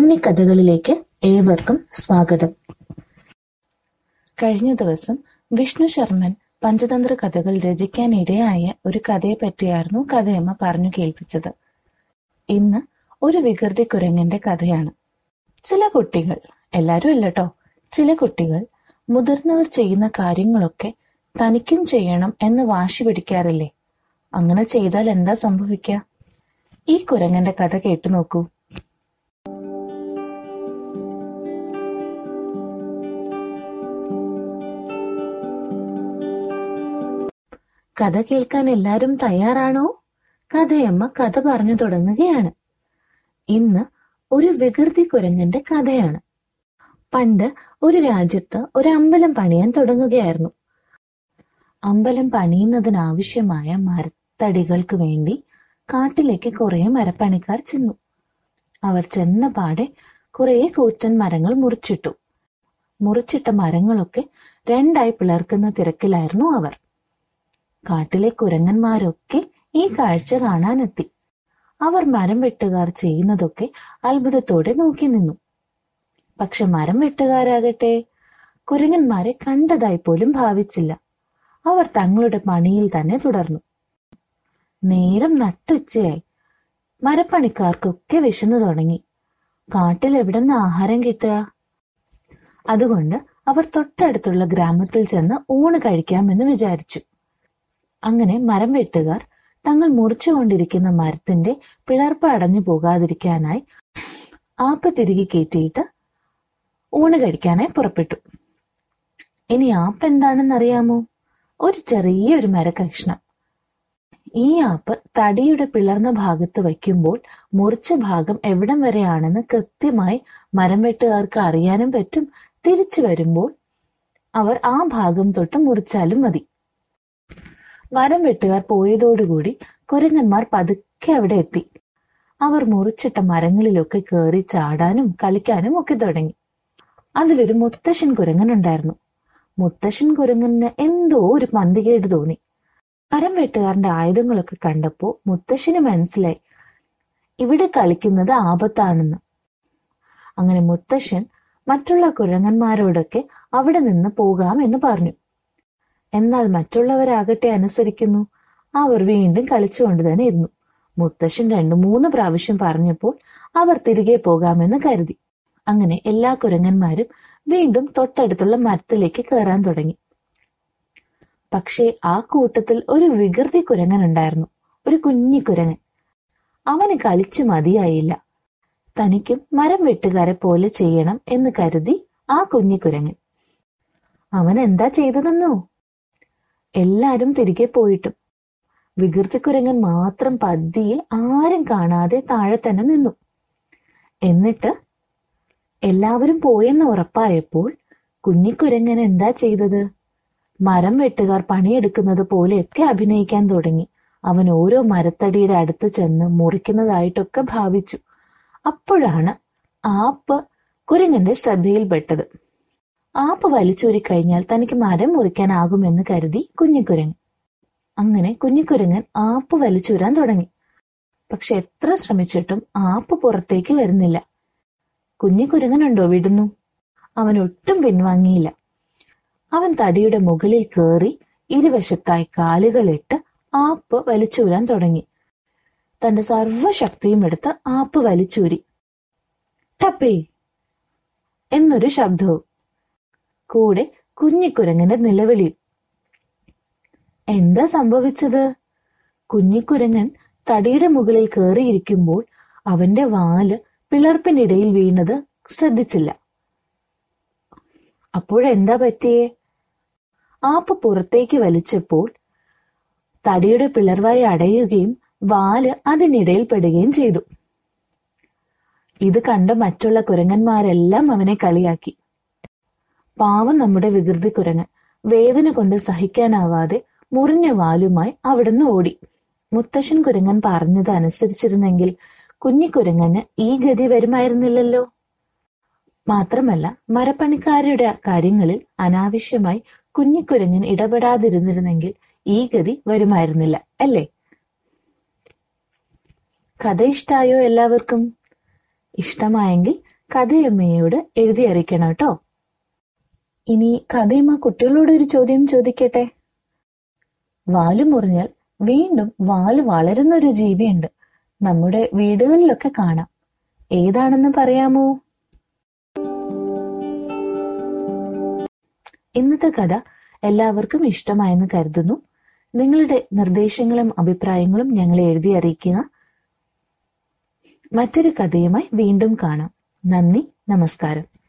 ഉണ്ണിക്കഥകളിലേക്ക് ഏവർക്കും സ്വാഗതം. കഴിഞ്ഞ ദിവസം വിഷ്ണു ശർമ്മൻ പഞ്ചതന്ത്ര കഥകൾ രചിക്കാൻ ഇടയായ ഒരു കഥയെ പറ്റിയായിരുന്നു കഥയമ്മ പറഞ്ഞു കേൾപ്പിച്ചത്. ഇന്ന് ഒരു വികൃതി കുരങ്ങന്റെ കഥയാണ്. ചില കുട്ടികൾ എല്ലാരും അല്ലട്ടോ ചില കുട്ടികൾ മുതിർന്നവർ ചെയ്യുന്ന കാര്യങ്ങളൊക്കെ തനിക്കും ചെയ്യണം എന്ന് വാശി പിടിക്കാറില്ലേ? അങ്ങനെ ചെയ്താൽ എന്താ സംഭവിക്കുക? ഈ കുരങ്ങന്റെ കഥ കേട്ടു നോക്കൂ. കഥ കേൾക്കാൻ എല്ലാരും തയ്യാറാണോ? കഥയമ്മ കഥ പറഞ്ഞു തുടങ്ങുകയാണ്. ഇന്ന് ഒരു വികൃതി കുരങ്ങന്റെ കഥയാണ്. പണ്ട് ഒരു രാജ്യത്ത് ഒരു അമ്പലം പണിയാൻ തുടങ്ങുകയായിരുന്നു. അമ്പലം പണിയുന്നതിനാവശ്യമായ മരത്തടികൾക്ക് വേണ്ടി കാട്ടിലേക്ക് കുറേ മരപ്പണിക്കാർ ചെന്നു. അവർ ചെന്ന പാടെ കുറേ കൂറ്റൻ മരങ്ങൾ മുറിച്ചിട്ടു. മുറിച്ചിട്ട മരങ്ങളൊക്കെ രണ്ടായി പിളർക്കുന്ന തിരക്കിലായിരുന്നു അവർ. കാട്ടിലെ കുരങ്ങന്മാരൊക്കെ ഈ കാഴ്ച കാണാനെത്തി. അവർ മരം വെട്ടുകാർ ചെയ്യുന്നതൊക്കെ അത്ഭുതത്തോടെ നോക്കി നിന്നു. പക്ഷെ മരം വെട്ടുകാരാകട്ടെ? കുരങ്ങന്മാരെ കണ്ടതായി പോലും ഭാവിച്ചില്ല. അവർ തങ്ങളുടെ പണിയിൽ തന്നെ തുടർന്നു. നേരം നട്ടുച്ചയായി. മരപ്പണിക്കാർക്കൊക്കെ വിശന്നു തുടങ്ങി. കാട്ടിൽ എവിടുന്ന് ആഹാരം കിട്ടുക? അതുകൊണ്ട് അവർ തൊട്ടടുത്തുള്ള ഗ്രാമത്തിൽ ചെന്ന് ഊണ് കഴിക്കാമെന്ന് വിചാരിച്ചു. അങ്ങനെ മരം വെട്ടുകാർ തങ്ങൾ മുറിച്ചുകൊണ്ടിരിക്കുന്ന മരത്തിന്റെ പിളർപ്പ് അടഞ്ഞു പോകാതിരിക്കാനായി ആപ്പ് തിരികെ കയറ്റിയിട്ട് ഊണ് കഴിക്കാനായി പുറപ്പെട്ടു. ഇനി ആപ്പ് എന്താണെന്ന് അറിയാമോ ഒരു ചെറിയൊരു മരകഷ്ണം ഈ ആപ്പ് തടിയുടെ പിളർന്ന ഭാഗത്ത് വയ്ക്കുമ്പോൾ മുറിച്ച ഭാഗം എവിടം വരെയാണെന്ന് കൃത്യമായി മരം വെട്ടുകാർക്ക് അറിയാനും പറ്റും. തിരിച്ചു വരുമ്പോൾ അവർ ആ ഭാഗം തൊട്ട് മുറിച്ചാലും മതി. മരം വെട്ടുകാർ പോയതോടുകൂടി കുരങ്ങന്മാർ പതുക്കെ അവിടെ എത്തി. അവർ മുറിച്ചിട്ട മരങ്ങളിലൊക്കെ കയറി ചാടാനും കളിക്കാനും ഒക്കെ തുടങ്ങി. അതിലൊരു മുത്തശ്ശൻ കുരങ്ങൻ ഉണ്ടായിരുന്നു. മുത്തശ്ശൻ കുരങ്ങന് എന്തോ ഒരു പന്തികേട് തോന്നി. മരം വെട്ടുകാരന്റെ ആയുധങ്ങളൊക്കെ കണ്ടപ്പോ മുത്തശ്ശന് മനസ്സിലായി. ഇവിടെ കളിക്കുന്നത് ആപത്താണെന്ന്. അങ്ങനെ മുത്തശ്ശൻ മറ്റുള്ള കുരങ്ങന്മാരോടൊക്കെ അവിടെ നിന്ന് പോകാം എന്ന് പറഞ്ഞു. എന്നാൽ മറ്റുള്ളവരാകട്ടെ അനുസരിക്കുന്നു. അവർ വീണ്ടും കളിച്ചുകൊണ്ട് തന്നെ ഇരുന്നു. മുത്തശ്ശൻ രണ്ടു മൂന്ന് പ്രാവശ്യം പറഞ്ഞപ്പോൾ അവർ തിരികെ പോകാമെന്ന് കരുതി. അങ്ങനെ എല്ലാ കുരങ്ങന്മാരും വീണ്ടും തൊട്ടടുത്തുള്ള മരത്തിലേക്ക് കയറാൻ തുടങ്ങി. പക്ഷേ ആ കൂട്ടത്തിൽ ഒരു വികൃതി കുരങ്ങൻ ഉണ്ടായിരുന്നു ഒരു കുഞ്ഞി കുരങ്ങൻ. അവന് കളിച്ചു മതിയായില്ല. തനിക്കും മരം വെട്ടുകാരെ പോലെ ചെയ്യണം എന്ന് കരുതി ആ കുഞ്ഞി കുരങ്ങൻ. അവൻ എന്താ ചെയ്തതെന്നോ? എല്ലാരും തിരികെ പോയിട്ടും. വികൃതിക്കുരങ്ങൻ മാത്രം പതിയെ ആരും കാണാതെ താഴെ തന്നെ നിന്നു. എന്നിട്ട് എല്ലാവരും പോയെന്ന് ഉറപ്പായപ്പോൾ കുഞ്ഞിക്കുരങ്ങൻ എന്താ ചെയ്തത്? മരം വെട്ടുകാർ പണിയെടുക്കുന്നത് പോലെയൊക്കെ അഭിനയിക്കാൻ തുടങ്ങി. അവൻ ഓരോ മരത്തടിയുടെ അടുത്ത് ചെന്ന് മുറിക്കുന്നതായിട്ടൊക്കെ ഭാവിച്ചു. അപ്പോഴാണ് ആപ്പ് കുരങ്ങന്റെ ശ്രദ്ധയിൽപ്പെട്ടത്. ആപ്പ് വലിച്ചൂരി കഴിഞ്ഞാൽ തനിക്ക് മരം മുറിക്കാനാകുമെന്ന് കരുതി കുഞ്ഞിക്കുരങ്ങൻ അങ്ങനെ കുഞ്ഞിക്കുരങ്ങൻ ആപ്പ് വലിച്ചൂരാൻ തുടങ്ങി. പക്ഷെ എത്ര ശ്രമിച്ചിട്ടും ആപ്പ് പുറത്തേക്ക് വരുന്നില്ല. കുഞ്ഞിക്കുരങ്ങനുണ്ടോ വിടുന്നു? അവൻ ഒട്ടും പിൻവാങ്ങിയില്ല. അവൻ തടിയുടെ മുകളിൽ കയറി ഇരുവശത്തായി കാലുകളിട്ട് ആപ്പ് വലിച്ചൂരാൻ തുടങ്ങി. തന്റെ സർവശക്തിയും എടുത്ത് ആപ്പ് വലിച്ചൂരി. ടപ്പേ! എന്നൊരു ശബ്ദവും കൂടെ കുഞ്ഞിക്കുരങ്ങന്റെ നിലവിളി. എന്താ സംഭവിച്ചത്? കുഞ്ഞിക്കുരങ്ങൻ തടിയുടെ മുകളിൽ കയറിയിരിക്കുമ്പോൾ അവന്റെ വാൽ പിളർപ്പിനിടയിൽ വീണത് ശ്രദ്ധിച്ചില്ല. അപ്പോഴെന്താ പറ്റിയേ? ആപ്പ് പുറത്തേക്ക് വലിച്ചപ്പോൾ തടിയുടെ പിളർവായി അടയുകയും വാൽ അതിനിടയിൽ പെടുകയും ചെയ്തു. ഇത് കണ്ട മറ്റുള്ള കുരങ്ങന്മാരെല്ലാം അവനെ കളിയാക്കി. പാവം നമ്മുടെ വികൃതി കുരങ്ങ് വേദന കൊണ്ട് സഹിക്കാനാവാതെ മുറിഞ്ഞ വാലുമായി അവിടുന്ന് ഓടി. മുത്തശ്ശൻ കുരങ്ങൻ പറഞ്ഞത് അനുസരിച്ചിരുന്നെങ്കിൽ കുഞ്ഞിക്കുരങ്ങന് ഈ ഗതി വരുമായിരുന്നില്ലല്ലോ. മാത്രമല്ല മരപ്പണിക്കാരുടെ കാര്യങ്ങളിൽ അനാവശ്യമായി കുഞ്ഞിക്കുരങ്ങൻ ഇടപെടാതിരുന്നിരുന്നെങ്കിൽ ഈ ഗതി വരുമായിരുന്നില്ല അല്ലേ? കഥ ഇഷ്ടായോ എല്ലാവർക്കും? ഇഷ്ടമായെങ്കിൽ കഥയമ്മയോട് എഴുതി അറിയിക്കണം കേട്ടോ. ഇനി കഥയമ്മ കുട്ടികളോട് ഒരു ചോദ്യം ചോദിക്കട്ടെ? വാൽ മുറിഞ്ഞാൽ വീണ്ടും വാൽ വളരുന്ന ഒരു ജീവിയുണ്ട്. നമ്മുടെ വീടുകളിലൊക്കെ കാണാം. ഏതാണെന്ന് പറയാമോ? ഇന്നത്തെ കഥ എല്ലാവർക്കും ഇഷ്ടമായെന്ന് കരുതുന്നു. നിങ്ങളുടെ നിർദ്ദേശങ്ങളും അഭിപ്രായങ്ങളും ഞങ്ങളെ എഴുതി അറിയിക്കുക. മറ്റൊരു കഥയുമായി വീണ്ടും കാണാം. നന്ദി നമസ്കാരം.